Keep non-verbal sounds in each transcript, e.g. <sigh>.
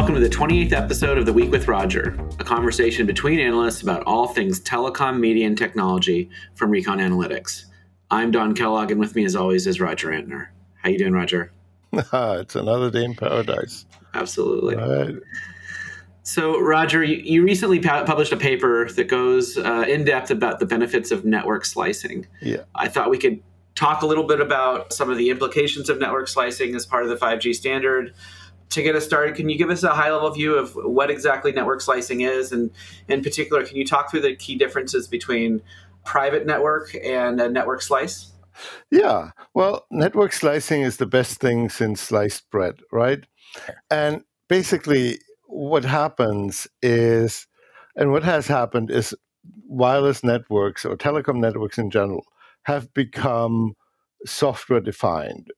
welcome to the 28th episode of The Week with Roger, a conversation between analysts about all things telecom, media, and technology from Recon Analytics. I'm Don Kellogg, and with me, as always, is Roger Entner. How you doing, Roger? <laughs> it's another day in paradise. Absolutely. Right. So, Roger, you, you recently pu- published a paper that goes uh, in depth about the benefits of network slicing. Yeah. I thought we could talk a little bit about some of the implications of network slicing as part of the 5G standard, to get us started, can you give us a high level view of what exactly network slicing is? And in particular, can you talk through the key differences between private network and a network slice? Yeah. Well, network slicing is the best thing since sliced bread, right? And basically, what happens is, and what has happened is wireless networks or telecom networks in general have become software defined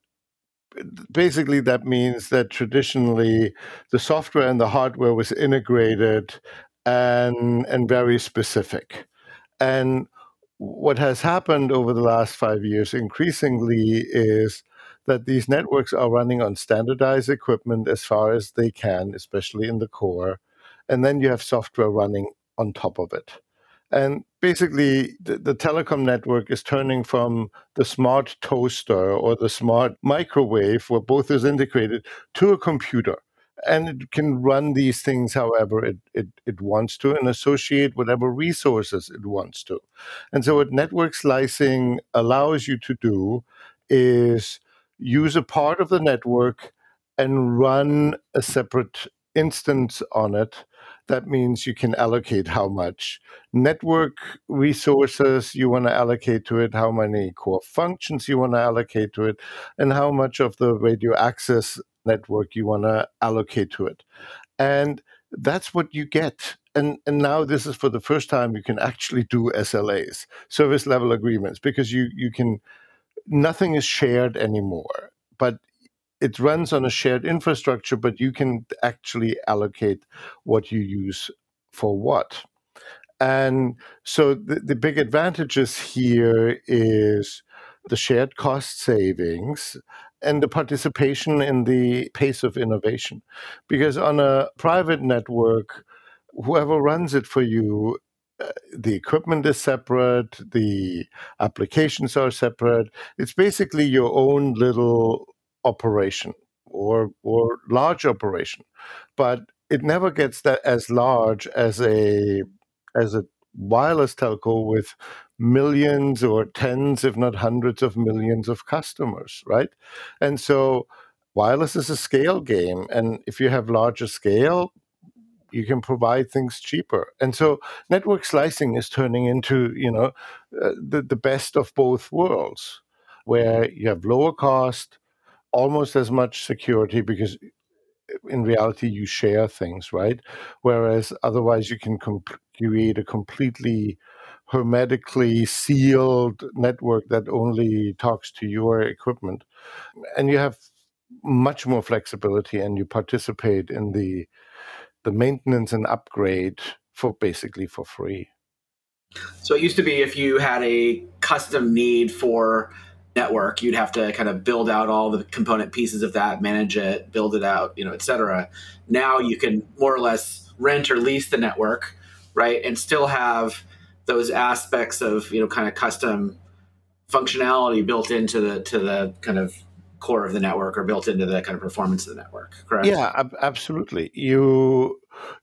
basically that means that traditionally the software and the hardware was integrated and and very specific. And what has happened over the last 5 years increasingly is that these networks are running on standardized equipment as far as they can especially in the core and then you have software running on top of it and basically, the, the, telecom network is turning from the smart toaster or the smart microwave, where both is integrated, to a computer. And it can run these things however it, it, it wants to and associate whatever resources it wants to. And so, what network slicing allows you to do is use a part of the network and run a separate instance on it that means you can allocate how much network resources you want to allocate to it, how many core functions you want to allocate to it, and how much of the radio access network you want to allocate to it. And that's what you get. And, and now this is for the first time you can actually do SLAs, service level agreements, because you, you can, nothing is shared anymore. But it runs on a shared infrastructure, but you can actually allocate what you use for what. And so the, the big advantages here is the shared cost savings and the participation in the pace of innovation. Because on a private network, whoever runs it for you, uh, the equipment is separate, the applications are separate. It's basically your own little operation or or large operation, but it never gets that as large as a as a wireless telco with millions or tens, if not hundreds of millions of customers, right? And so wireless is a scale game. And if you have larger scale, you can provide things cheaper. And so network slicing is turning into, you know, uh, the, the best of both worlds, where you have lower cost, almost as much security because in reality you share things right? Whereas otherwise you can comp- create a completely hermetically sealed network that only talks to your equipment. And you have much more flexibility and you participate in the the maintenance and upgrade for basically for free. So it used to be if you had a custom need for network you'd have to kind of build out all the component pieces of that manage it build it out you know et cetera. Now you can more or less rent or lease the network right and still have those aspects of you know kind of custom functionality built into the to the kind of core of the network or built into the kind of performance of the network correct? Yeah ab- absolutely. You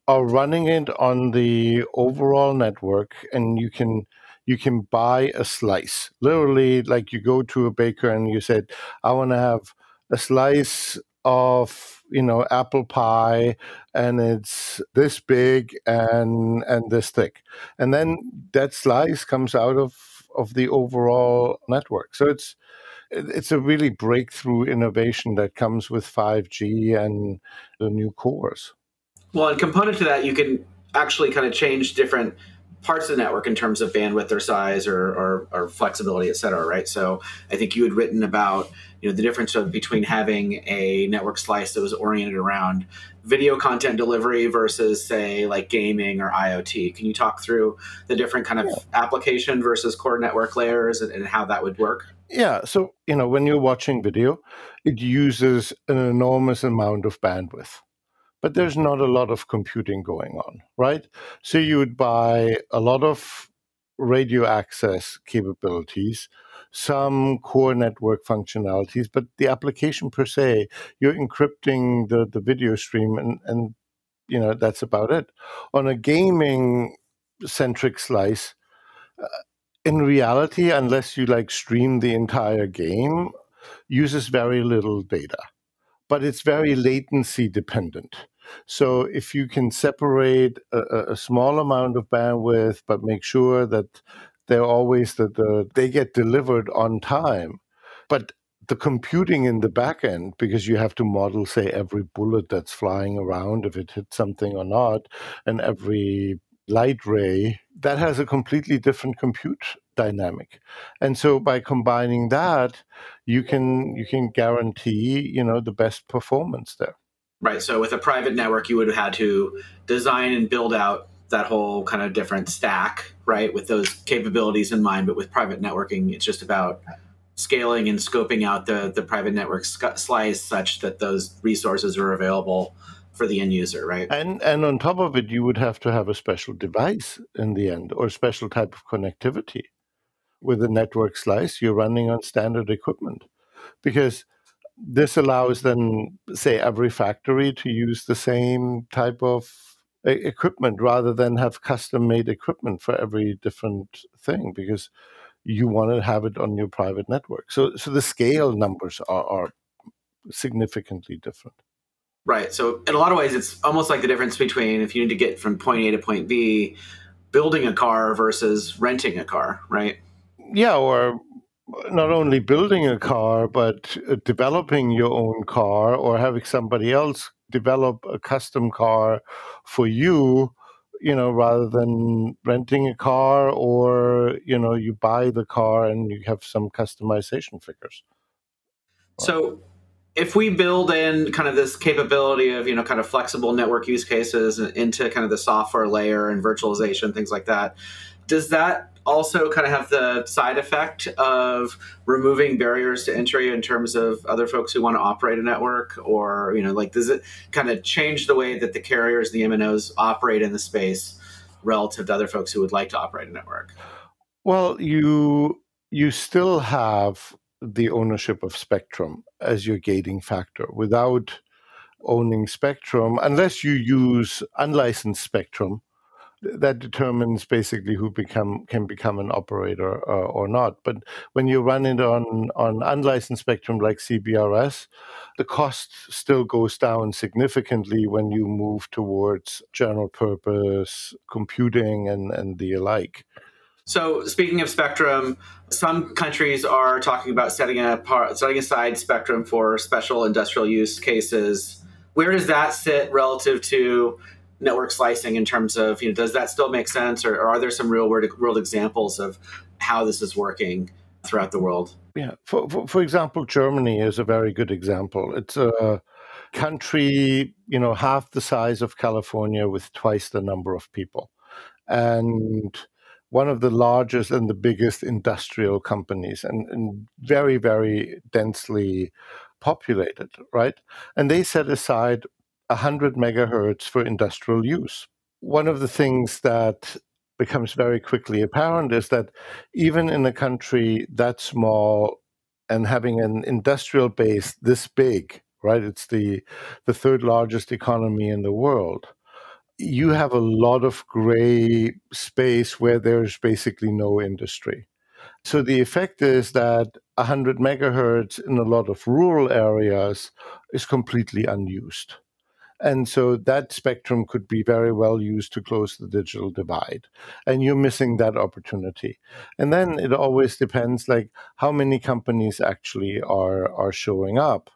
are running it on the overall network and you can you can buy a slice. Literally, like you go to a baker and you said, I want to have a slice of you know apple pie and it's this big and and this thick and then that slice comes out of of the overall network so it's it's a really breakthrough innovation that comes with 5G and the new cores. Well, and component to that, you can actually kind of change different parts of the network in terms of bandwidth or size or, or, or, flexibility, et cetera, right? So I think you had written about you know the difference of, between having a network slice that was oriented around video content delivery versus say like gaming or IoT. Can you talk through the different kind of yeah. application versus core network layers and, and how that would work? Yeah, so you know when you're watching video, it uses an enormous amount of bandwidth but there's not a lot of computing going on, right? So you would buy a lot of radio access capabilities, some core network functionalities, but the application per se, you're encrypting the, the video stream and, and you know that's about it. On a gaming centric slice, uh, in reality, unless you like stream the entire game, uses very little data, but it's very latency dependent. So if you can separate a, a small amount of bandwidth, but make sure that they're always that the, they get delivered on time, but the computing in the back end because you have to model say every bullet that's flying around if it hits something or not and every light ray that has a completely different compute dynamic and so by combining mm. that you can you can guarantee you know the best performance there right so with a private network you would have had to design and build out that whole kind of different stack right with those capabilities in mind but with private networking it's just about scaling and scoping out the the private network slice such that those resources are available for the end user, right? And and on top of it, you would have to have a special device in the end, or a special type of connectivity. With a network slice, you're running on standard equipment, because this allows then, say, every factory to use the same type of equipment rather than have custom made equipment for every different thing because you want to have it on your private network. So, so the scale numbers are, are significantly different. Right. So in a lot of ways, it's almost like the difference between if you need to get from point A to point B, building a car versus renting a car, right? Yeah, or not only building a car, but uh, developing your own car or having somebody else develop a custom car for you, you know, rather than renting a car or, you know, you buy the car and you have some customization figures. So if we build in kind of this capability of you know kind of flexible network use cases into kind of the software layer and virtualization things like that does that also kind of have the side effect of removing barriers to entry in terms of other folks who want to operate a network or you know like does it kind of change the way that the carriers the mnos operate in the space relative to other folks who would like to operate a network well you you still have the ownership of spectrum as your gating factor. Without owning spectrum, unless you use unlicensed spectrum, that determines basically who become can become an operator uh, or not. But when you run it on on unlicensed spectrum like CBRS, the cost still goes down significantly when you move towards general purpose computing and and the like. So, speaking of spectrum, some countries are talking about setting a part, setting aside spectrum for special industrial use cases. Where does that sit relative to network slicing in terms of you know does that still make sense, or, or are there some real world examples of how this is working throughout the world? Yeah, for, for, for example, Germany is a very good example. It's a country, you know, half the size of California with twice the number of people, and one of the largest and the biggest industrial companies and, and very, very densely populated, right? And they set aside 100 megahertz for industrial use. One of the things that becomes very quickly apparent is that even in a country that small and having an industrial base this big, right? It's the the third largest economy in the world you have a lot of gray space where there's basically no industry. So the effect is that 100 megahertz in a lot of rural areas is completely unused. And so that spectrum could be very well used to close the digital divide. And you're missing that opportunity. And then it always depends like how many companies actually are are showing up.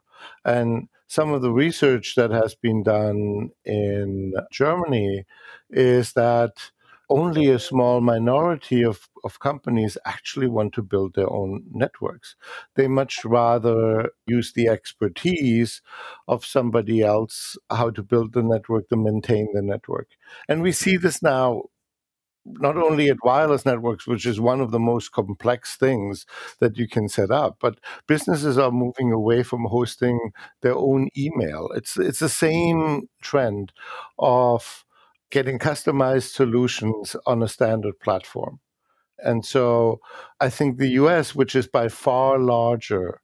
And some of the research that has been done in Germany is that only a small minority of, of companies actually want to build their own networks. They much rather use the expertise of somebody else, how to build the network, to maintain the network. And we see this now not only at wireless networks, which is one of the most complex things that you can set up, but businesses are moving away from hosting their own email. It's it's the same trend of getting customized solutions on a standard platform. And so I think the US, which is by far larger,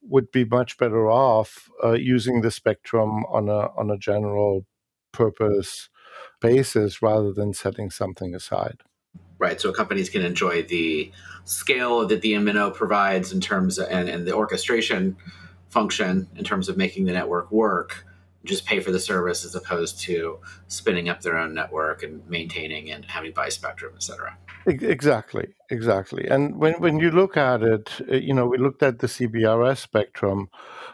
would be much better off uh, using the spectrum on a on a general purpose basis rather than setting something aside. Right. So companies can enjoy the scale that the MNO provides in terms of, and, and the orchestration function in terms of making the network work, just pay for the service as opposed to spinning up their own network and maintaining and having buy spectrum, et cetera. Exactly, exactly. And when, when you look at it, uh, you know, we looked at the CBRS spectrum.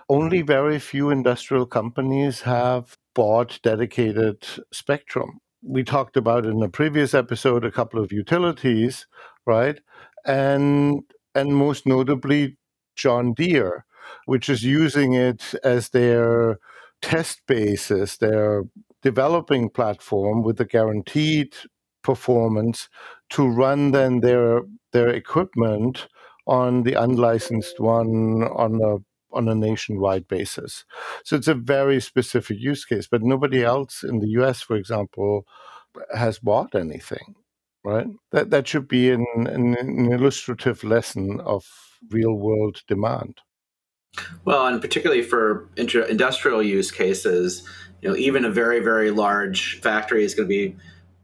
Only very few industrial companies have bought dedicated spectrum. We talked about in a previous episode a couple of utilities, right? And and most notably John Deere, which is using it as their test basis, their developing platform with a guaranteed performance to run then their their equipment on the unlicensed one on a on a nationwide basis. So it's a very specific use case, but nobody else in the US, for example, has bought anything, right? That that should be an, an illustrative lesson of real world demand. Well, and particularly for industrial use cases, you know, even a very very large factory is going to be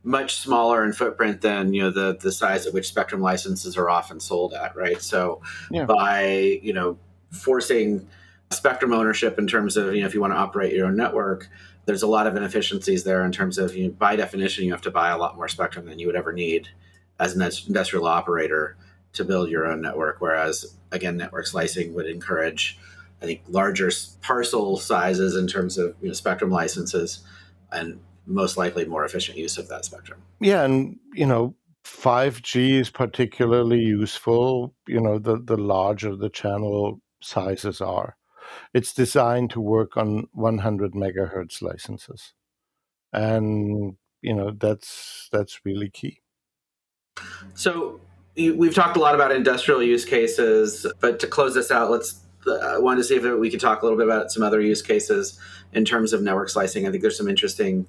much smaller in footprint than you know the the size at which spectrum licenses are often sold at right so yeah. by you know forcing spectrum ownership in terms of you know if you want to operate your own network there's a lot of inefficiencies there in terms of you know, by definition you have to buy a lot more spectrum than you would ever need as an industrial operator to build your own network whereas again network slicing would encourage i think larger parcel sizes in terms of you know, spectrum licenses and most likely more efficient use of that spectrum. Yeah, and you know, 5G is particularly useful, you know, the, the larger the channel sizes are. It's designed to work on 100 megahertz licenses. And, you know, that's that's really key. So we've talked a lot about industrial use cases, but to close this out, let's I wanted to see if we could talk a little bit about some other use cases in terms of network slicing. I think there's some interesting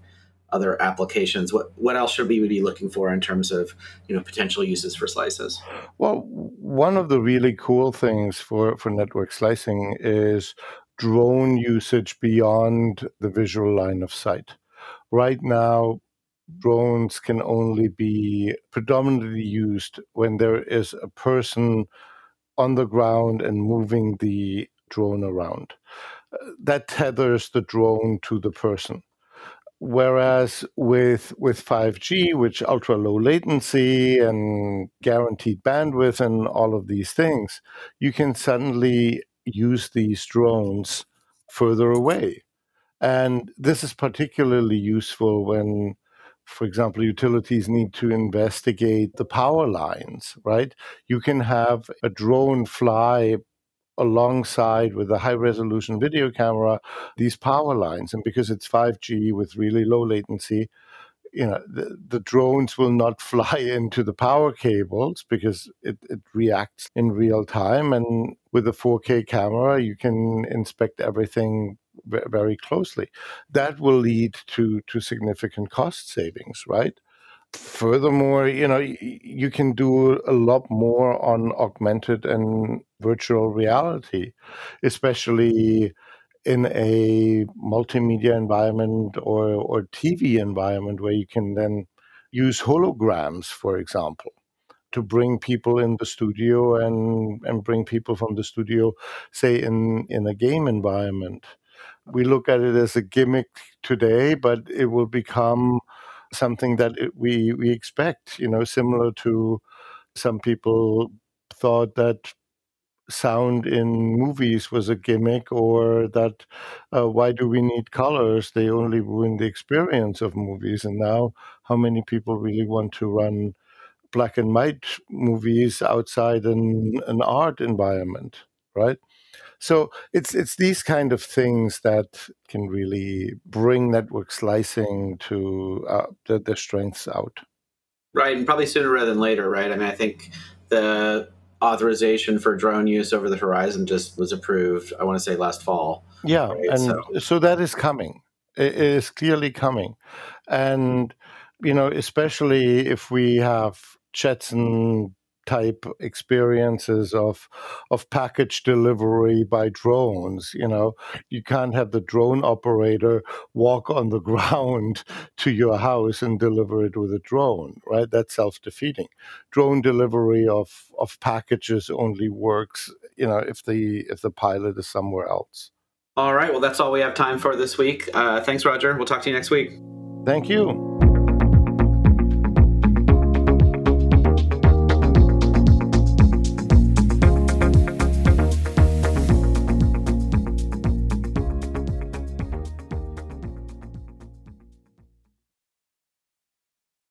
other applications. What what else should we be looking for in terms of you know potential uses for slices? Well one of the really cool things for for network slicing is drone usage beyond the visual line of sight. Right now drones can only be predominantly used when there is a person on the ground and moving the drone around uh, that tethers the drone to the person Whereas with with 5G, which ultra low latency and guaranteed bandwidth and all of these things, you can suddenly use these drones further away. And this is particularly useful when, for example, utilities need to investigate the power lines, right? You can have a drone fly alongside with a high resolution video camera these power lines and because it's 5g with really low latency you know the, the drones will not <laughs> fly into the power cables because it, it reacts in real time and with a 4k camera you can inspect everything very closely that will lead to to significant cost savings right furthermore, you know, you can do a lot more on augmented and virtual reality, especially in a multimedia environment or, or TV environment where you can then use holograms, for example, to bring people in the studio and, and bring people from the studio, say, in, in a game environment. We look at it as a gimmick today, but it will become something that we we expect. You know, similar to some people thought that sound in movies was a gimmick or that uh, why do we need colors they only ruin the experience of movies and now how many people really want to run black and white movies outside an, an art environment right so it's it's these kind of things that can really bring network slicing to uh, the, the strengths out. Right, and probably sooner rather than later, right? I mean, I think the authorization for drone use over the horizon just was approved. I want to say last fall. Yeah, right? and so. so that is coming. It is clearly coming, and you know, especially if we have Jetson type experiences of of package delivery by drones you know? You can't have the drone operator walk on the <laughs> ground to your house and deliver it with a drone right? That's self-defeating. Drone delivery of of packages only works you know if the if the pilot is somewhere else. All right. Well that's all we have time for this week. Uh, thanks roger. We'll talk to you next week. Thank you